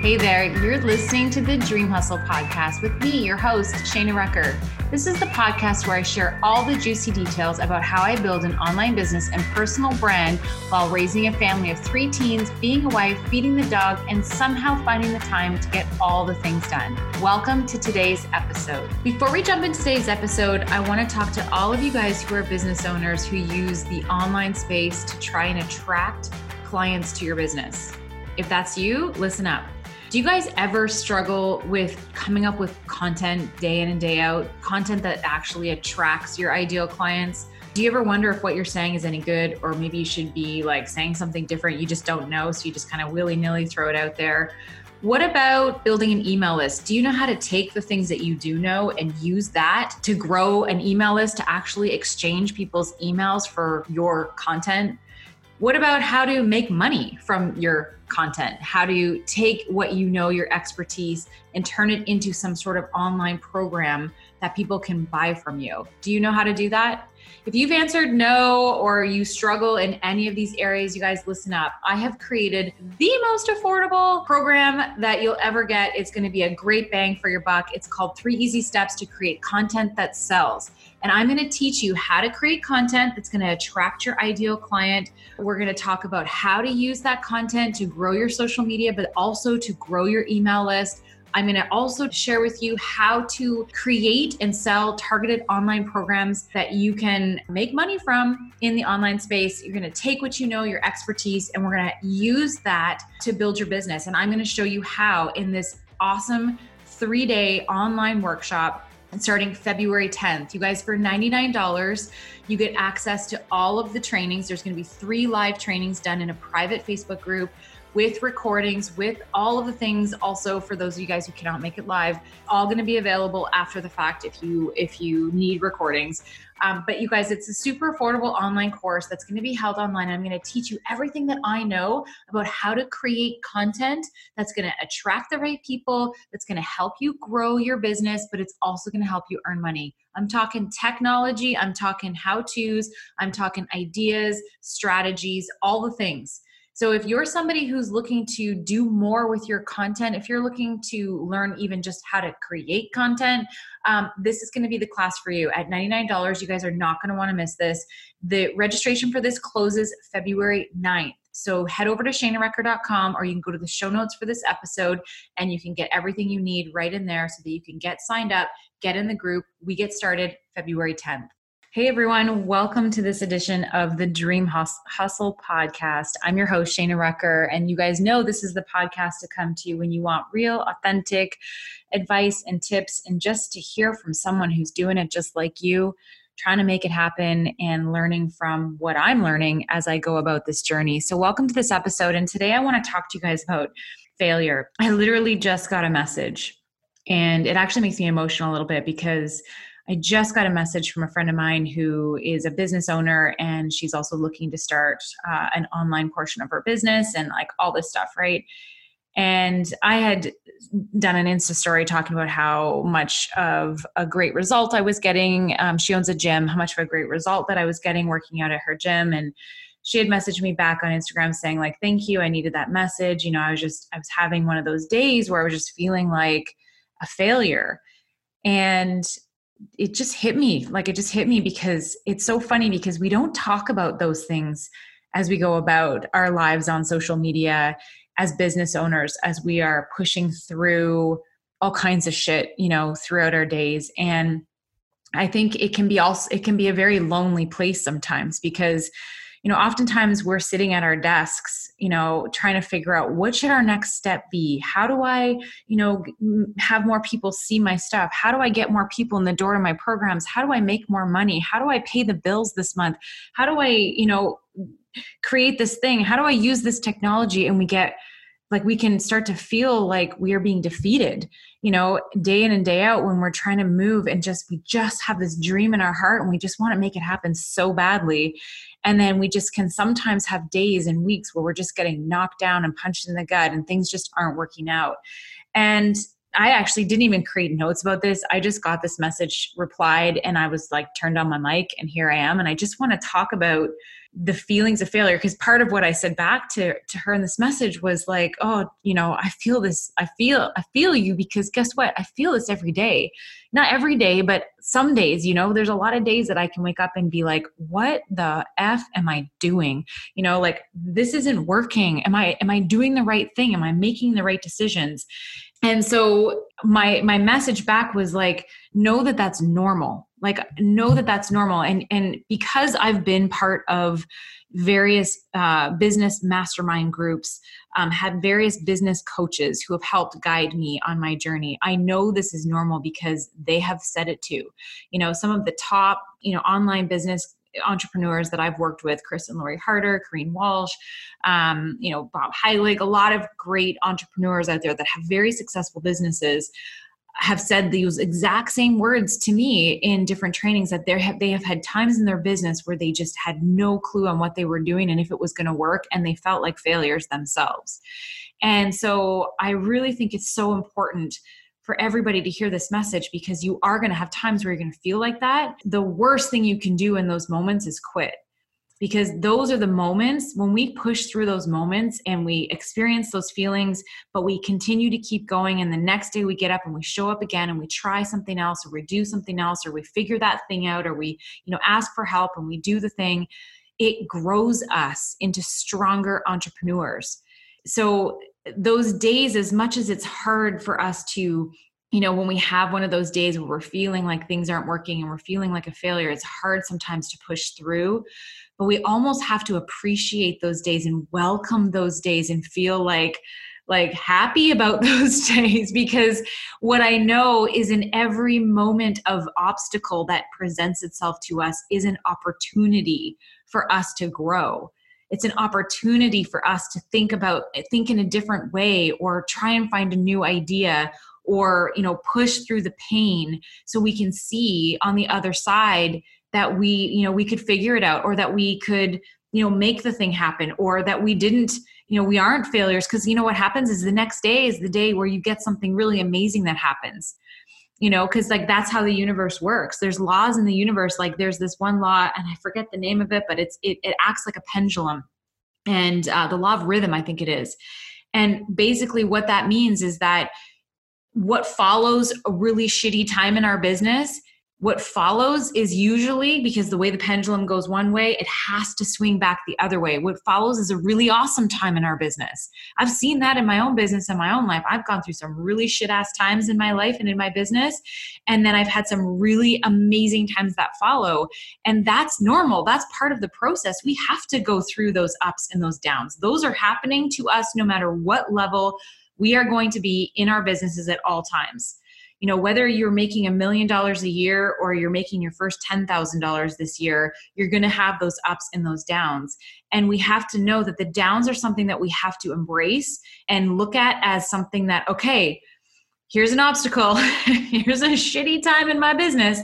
Hey there, you're listening to the Dream Hustle podcast with me, your host, Shana Recker. This is the podcast where I share all the juicy details about how I build an online business and personal brand while raising a family of three teens, being a wife, feeding the dog, and somehow finding the time to get all the things done. Welcome to today's episode. Before we jump into today's episode, I want to talk to all of you guys who are business owners who use the online space to try and attract clients to your business. If that's you, listen up. Do you guys ever struggle with coming up with content day in and day out, content that actually attracts your ideal clients? Do you ever wonder if what you're saying is any good, or maybe you should be like saying something different? You just don't know, so you just kind of willy nilly throw it out there. What about building an email list? Do you know how to take the things that you do know and use that to grow an email list to actually exchange people's emails for your content? What about how to make money from your content? How do you take what you know, your expertise, and turn it into some sort of online program that people can buy from you? Do you know how to do that? If you've answered no or you struggle in any of these areas, you guys listen up. I have created the most affordable program that you'll ever get. It's going to be a great bang for your buck. It's called Three Easy Steps to Create Content That Sells. And I'm going to teach you how to create content that's going to attract your ideal client. We're going to talk about how to use that content to grow your social media, but also to grow your email list. I'm going to also share with you how to create and sell targeted online programs that you can make money from in the online space. You're going to take what you know, your expertise, and we're going to use that to build your business. And I'm going to show you how in this awesome three day online workshop And starting February 10th. You guys, for $99, you get access to all of the trainings. There's going to be three live trainings done in a private Facebook group with recordings, with all of the things also for those of you guys who cannot make it live, all going to be available after the fact if you if you need recordings. Um, but you guys, it's a super affordable online course that's going to be held online. I'm going to teach you everything that I know about how to create content that's going to attract the right people, that's going to help you grow your business, but it's also going to help you earn money. I'm talking technology, I'm talking how to's, I'm talking ideas, strategies, all the things. So if you're somebody who's looking to do more with your content, if you're looking to learn even just how to create content, um, this is going to be the class for you at $99. You guys are not going to want to miss this. The registration for this closes February 9th. So head over to shanarecker.com or you can go to the show notes for this episode and you can get everything you need right in there so that you can get signed up, get in the group. We get started February 10th. Hey everyone, welcome to this edition of the Dream Hustle podcast. I'm your host, Shana Recker, and you guys know this is the podcast to come to you when you want real, authentic advice and tips, and just to hear from someone who's doing it just like you, trying to make it happen and learning from what I'm learning as I go about this journey. So, welcome to this episode. And today I want to talk to you guys about failure. I literally just got a message, and it actually makes me emotional a little bit because I just got a message from a friend of mine who is a business owner and she's also looking to start uh, an online portion of her business and like all this stuff, right? And I had done an Insta story talking about how much of a great result I was getting. Um, she owns a gym, how much of a great result that I was getting working out at her gym. And she had messaged me back on Instagram saying, like, thank you. I needed that message. You know, I was just, I was having one of those days where I was just feeling like a failure. And it just hit me like it just hit me because it's so funny because we don't talk about those things as we go about our lives on social media as business owners as we are pushing through all kinds of shit you know throughout our days. And i think it can be also it can be a very lonely place sometimes because you know oftentimes we're sitting at our desks you know trying to figure out what should our next step be? How do i you know have more people see my stuff? How do i get more people in the door to my programs? How do i make more money? How do i pay the bills this month? How do i you know create this thing? How do i use this technology? And we get like we can start to feel like we are being defeated you know day in and day out when we're trying to move and just we just have this dream in our heart and we just want to make it happen so badly and then we just can sometimes have days and weeks where we're just getting knocked down and punched in the gut and things just aren't working out. And I actually didn't even create notes about this. I just got this message replied and I was like turned on my mic and here I am. And I just want to talk about the feelings of failure because part of what I said back to to her in this message was like, oh, you know, I feel this, I feel, I feel you because guess what? I feel this every day. Not every day, but some days, you know, there's a lot of days that I can wake up and be like, what the F am I doing? You know, like this isn't working. Am I am I doing the right thing? Am I making the right decisions? and so my my message back was like know that that's normal like know that that's normal. And and because i've been part of various uh, business mastermind groups um, had various business coaches who have helped guide me on my journey i know this is normal because they have said it too. You know some of the top you know online business entrepreneurs that I've worked with, Chris and Lori Harder, Kareen Walsh, um, you know, Bob Heilig, a lot of great entrepreneurs out there that have very successful businesses have said these exact same words to me in different trainings that they have they have had times in their business where they just had no clue on what they were doing and if it was going to work and they felt like failures themselves. And so I really think it's so important for everybody to hear this message because you are going to have times where you're going to feel like that. The worst thing you can do in those moments is quit because those are the moments when we push through those moments and we experience those feelings, but we continue to keep going. And the next day we get up and we show up again and we try something else or we do something else or we figure that thing out or we, you know, ask for help and we do the thing. It grows us into stronger entrepreneurs. So those days as much as it's hard for us to you know when we have one of those days where we're feeling like things aren't working and we're feeling like a failure it's hard sometimes to push through but we almost have to appreciate those days and welcome those days and feel like like happy about those days because what I know is in every moment of obstacle that presents itself to us is an opportunity for us to grow. It's an opportunity for us to think about think in a different way or try and find a new idea or you know push through the pain so we can see on the other side that we you know we could figure it out or that we could you know make the thing happen or that we didn't you know we aren't failures. Because you know what happens is the next day is the day where you get something really amazing that happens you know because like that's how the universe works. There's laws in the universe like there's this one law and i forget the name of it but it's it, it acts like a pendulum and uh, the law of rhythm i think it is. And basically what that means is that what follows a really shitty time in our business what follows is usually because the way the pendulum goes one way, it has to swing back the other way. What follows is a really awesome time in our business. I've seen that in my own business and my own life. I've gone through some really shit ass times in my life and in my business. And then I've had some really amazing times that follow. And that's normal. That's part of the process. We have to go through those ups and those downs. Those are happening to us no matter what level we are going to be in our businesses at all times you know whether you're making a million dollars a year or you're making your first $10,000 this year you're going to have those ups and those downs and we have to know that the downs are something that we have to embrace and look at as something that okay here's an obstacle here's a shitty time in my business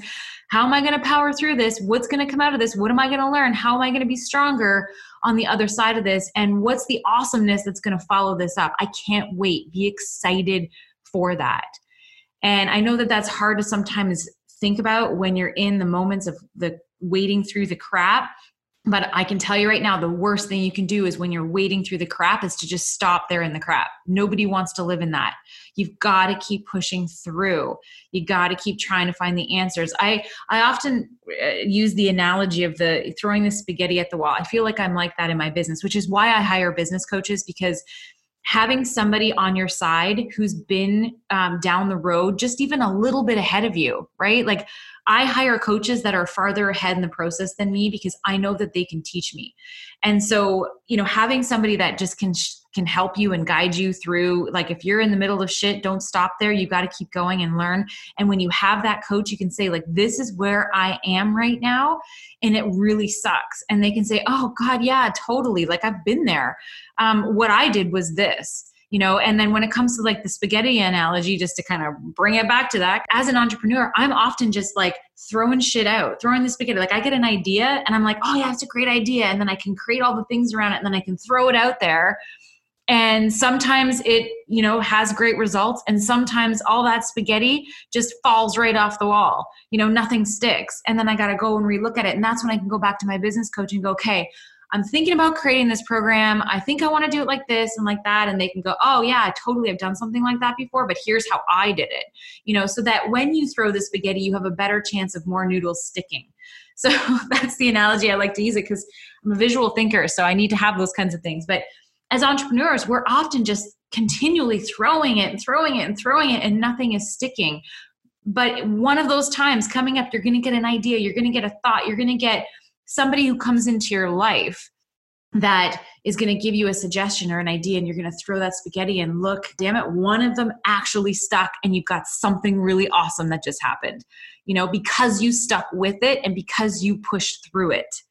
how am I going to power through this? What's going to come out of this? What am I going to learn? How am I going to be stronger on the other side of this? And what's the awesomeness that's going to follow this up? I can't wait. Be excited for that. And I know that that's hard to sometimes think about when you're in the moments of the wading through the crap. But I can tell you right now, the worst thing you can do is when you're wading through the crap is to just stop there in the crap. Nobody wants to live in that. You've got to keep pushing through. You got to keep trying to find the answers. I I often uh, use the analogy of the throwing the spaghetti at the wall. I feel like I'm like that in my business, which is why I hire business coaches because having somebody on your side who's been um, down the road just even a little bit ahead of you right? Like i hire coaches that are farther ahead in the process than me because i know that they can teach me. And so you know having somebody that just can can help you and guide you through like if you're in the middle of shit don't stop there. You got to keep going and learn. And when you have that coach you can say like this is where i am right now and it really sucks. And they can say oh god yeah totally. Like i've been there. Um, what i did was this you know and then when it comes to like the spaghetti analogy just to kind of bring it back to that as an entrepreneur i'm often just like throwing shit out throwing the spaghetti. Like i get an idea and i'm like oh yeah it's a great idea. And then i can create all the things around it and then i can throw it out there. And sometimes it you know has great results and sometimes all that spaghetti just falls right off the wall. You know nothing sticks. And then i got to go and relook at it. And that's when i can go back to my business coach and go okay i'm thinking about creating this program. I think i want to do it like this and like that and they can go oh yeah i totally have done something like that before but here's how i did it. You know so that when you throw the spaghetti you have a better chance of more noodles sticking. So that's the analogy i like to use it because i'm a visual thinker so i need to have those kinds of things. But as entrepreneurs, we're often just continually throwing it and throwing it and throwing it, and nothing is sticking. But one of those times coming up, you're going to get an idea, you're going to get a thought, you're going to get somebody who comes into your life that is going to give you a suggestion or an idea and you're going to throw that spaghetti and look damn it one of them actually stuck and you've got something really awesome that just happened. You know because you stuck with it and because you pushed through it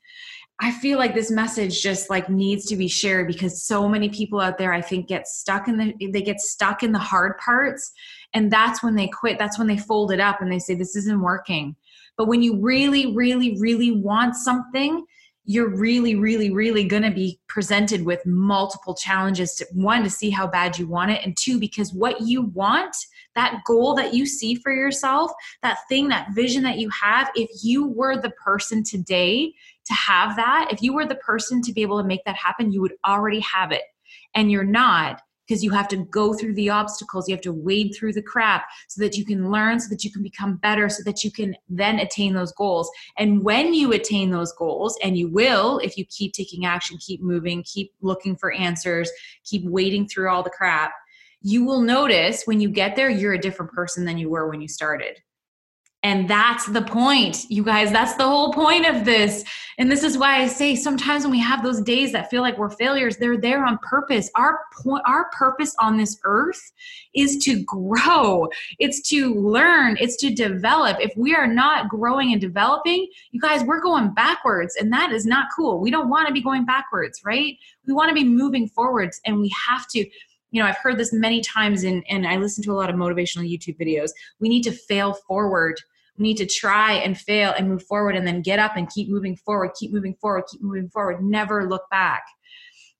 I feel like this message just like needs to be shared because so many people out there I think get stuck in the they get stuck in the hard parts and that's when they quit. That's when they fold it up and they say this isn't working. But when you really really really want something you're really really really going to be presented with multiple challenges to one to see how bad you want it and two because what you want that goal that you see for yourself that thing that vision that you have if you were the person today to have that, if you were the person to be able to make that happen, you would already have it. And you're not because you have to go through the obstacles, you have to wade through the crap so that you can learn, so that you can become better, so that you can then attain those goals. And when you attain those goals, and you will if you keep taking action, keep moving, keep looking for answers, keep wading through all the crap, you will notice when you get there, you're a different person than you were when you started. And that's the point, you guys. That's the whole point of this. And this is why I say sometimes when we have those days that feel like we're failures, they're there on purpose. Our point, our purpose on this earth is to grow. It's to learn. It's to develop. If we are not growing and developing, you guys, we're going backwards, and that is not cool. We don't want to be going backwards, right? We want to be moving forwards, and we have to you know i've heard this many times and and i listen to a lot of motivational youtube videos we need to fail forward need to try and fail and move forward and then get up and keep moving forward, keep moving forward, keep moving forward, never look back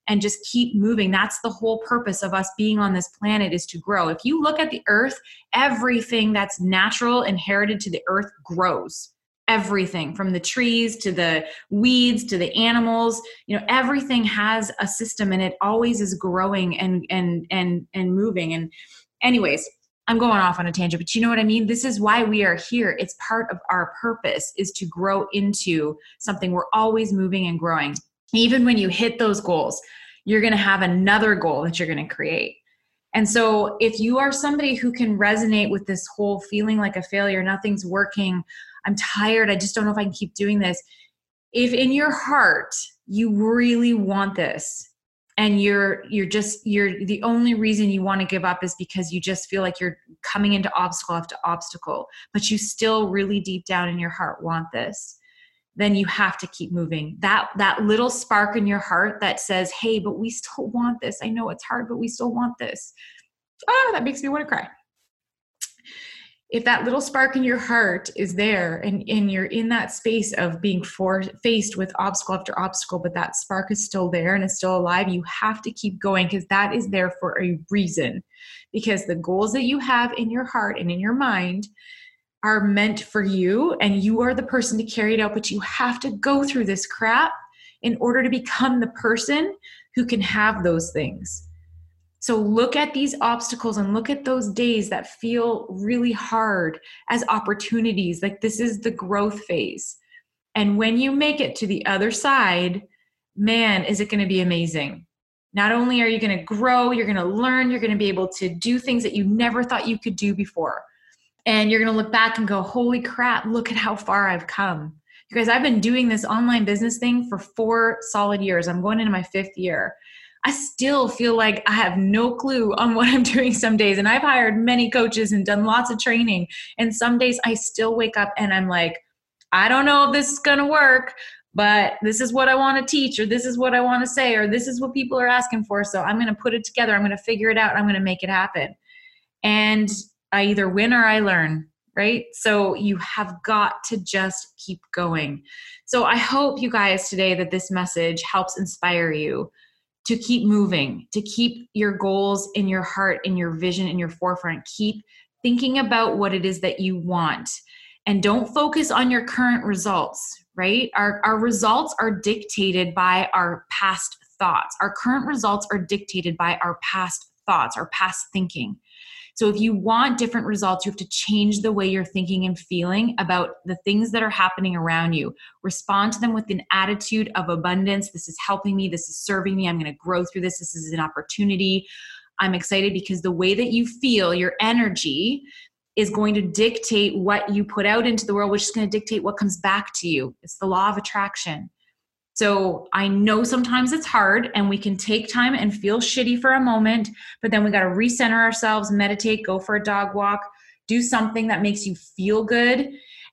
and just keep moving. That's the whole purpose of us being on this planet is to grow. If you look at the earth, everything that's natural, inherited to the earth grows. Everything from the trees to the weeds to the animals, you know, everything has a system and it always is growing and and and and moving. And anyways, I'm going off on a tangent, but you know what I mean? This is why we are here. It's part of our purpose is to grow into something. We're always moving and growing. Even when you hit those goals, you're going to have another goal that you're going to create. And so, if you are somebody who can resonate with this whole feeling like a failure, nothing's working, I'm tired, I just don't know if I can keep doing this. If in your heart you really want this, and you're you're just you're the only reason you want to give up is because you just feel like you're coming into obstacle after obstacle but you still really deep down in your heart want this then you have to keep moving. That that little spark in your heart that says hey but we still want this. I know it's hard but we still want this. Oh that makes me want to cry if that little spark in your heart is there and, and you're in that space of being for, faced with obstacle after obstacle, but that spark is still there and it's still alive, you have to keep going because that is there for a reason. Because the goals that you have in your heart and in your mind are meant for you and you are the person to carry it out, but you have to go through this crap in order to become the person who can have those things. So look at these obstacles and look at those days that feel really hard as opportunities. Like this is the growth phase. And when you make it to the other side, man, is it going to be amazing. Not only are you going to grow, you're going to learn, you're going to be able to do things that you never thought you could do before. And you're going to look back and go, holy crap, look at how far I've come. You guys, I've been doing this online business thing for four solid years. I'm going into my fifth year. I still feel like I have no clue on what I'm doing some days. And I've hired many coaches and done lots of training. And some days I still wake up and I'm like, I don't know if this is going to work, but this is what I want to teach, or this is what I want to say, or this is what people are asking for. So I'm going to put it together. I'm going to figure it out. I'm going to make it happen. And I either win or I learn right? So you have got to just keep going. So I hope you guys today that this message helps inspire you to keep moving, to keep your goals in your heart, in your vision, in your forefront. Keep thinking about what it is that you want. And don't focus on your current results, right? Our, our results are dictated by our past thoughts. Our current results are dictated by our past thoughts, our past thinking. So if you want different results, you have to change the way you're thinking and feeling about the things that are happening around you. Respond to them with an attitude of abundance. This is helping me. This is serving me. I'm going to grow through this. This is an opportunity. I'm excited because the way that you feel, your energy, is going to dictate what you put out into the world, which is going to dictate what comes back to you. It's the law of attraction. So I know sometimes it's hard and we can take time and feel shitty for a moment, but then we got to recenter ourselves, meditate, go for a dog walk, do something that makes you feel good,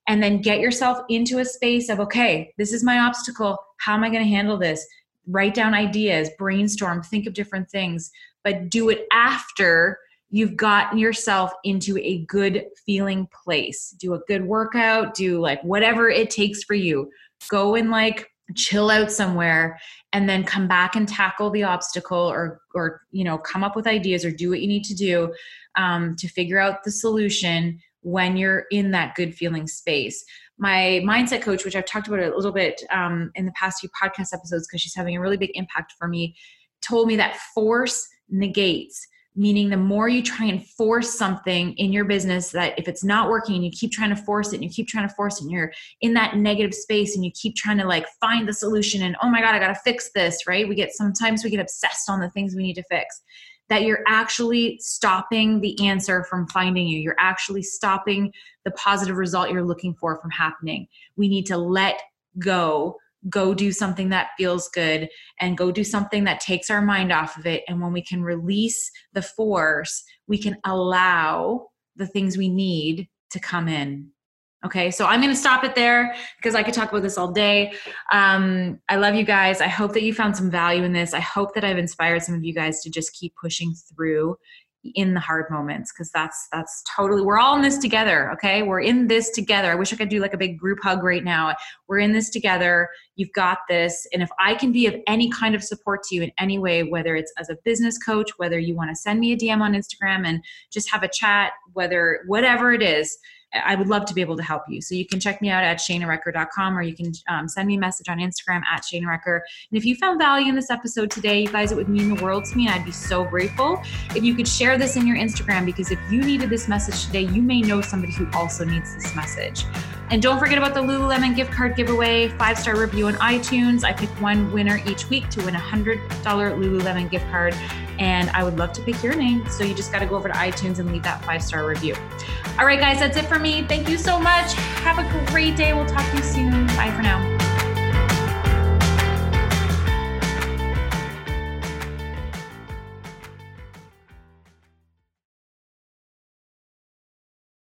and then get yourself into a space of, okay, this is my obstacle. How am I going to handle this? Write down ideas, brainstorm, think of different things, but do it after you've gotten yourself into a good feeling place. Do a good workout, do like whatever it takes for you. Go and like chill out somewhere and then come back and tackle the obstacle or or you know come up with ideas or do what you need to do um, to figure out the solution when you're in that good feeling space. My mindset coach which i've talked about a little bit um, in the past few podcast episodes because she's having a really big impact for me told me that force negates meaning the more you try and force something in your business that if it's not working and you keep trying to force it and you keep trying to force it and you're in that negative space and you keep trying to like find the solution and oh my god i gotta fix this right? We get sometimes we get obsessed on the things we need to fix that you're actually stopping the answer from finding you. You're actually stopping the positive result you're looking for from happening. We need to let go go do something that feels good and go do something that takes our mind off of it. And when we can release the force, we can allow the things we need to come in. Okay, so I'm to stop it there because I could talk about this all day. Um, I love you guys. I hope that you found some value in this. I hope that I've inspired some of you guys to just keep pushing through in the hard moments because that's that's totally we're all in this together okay? We're in this together. I wish i could do like a big group hug right now. We're in this together. You've got this. And if i can be of any kind of support to you in any way whether it's as a business coach whether you want to send me a dm on instagram and just have a chat whether whatever it is I would love to be able to help you. So you can check me out at shanarecker.com or you can um, send me a message on Instagram at shanarecker. And if you found value in this episode today, you guys, it would mean the world to me and I'd be so grateful if you could share this in your Instagram because if you needed this message today, you may know somebody who also needs this message. And don't forget about the Lululemon gift card giveaway, five star review on iTunes. I pick one winner each week to win a $100 Lululemon gift card. And I would love to pick your name. So you just got to go over to iTunes and leave that five star review. All right, guys, that's it for me. Thank you so much. Have a great day. We'll talk to you soon. Bye for now.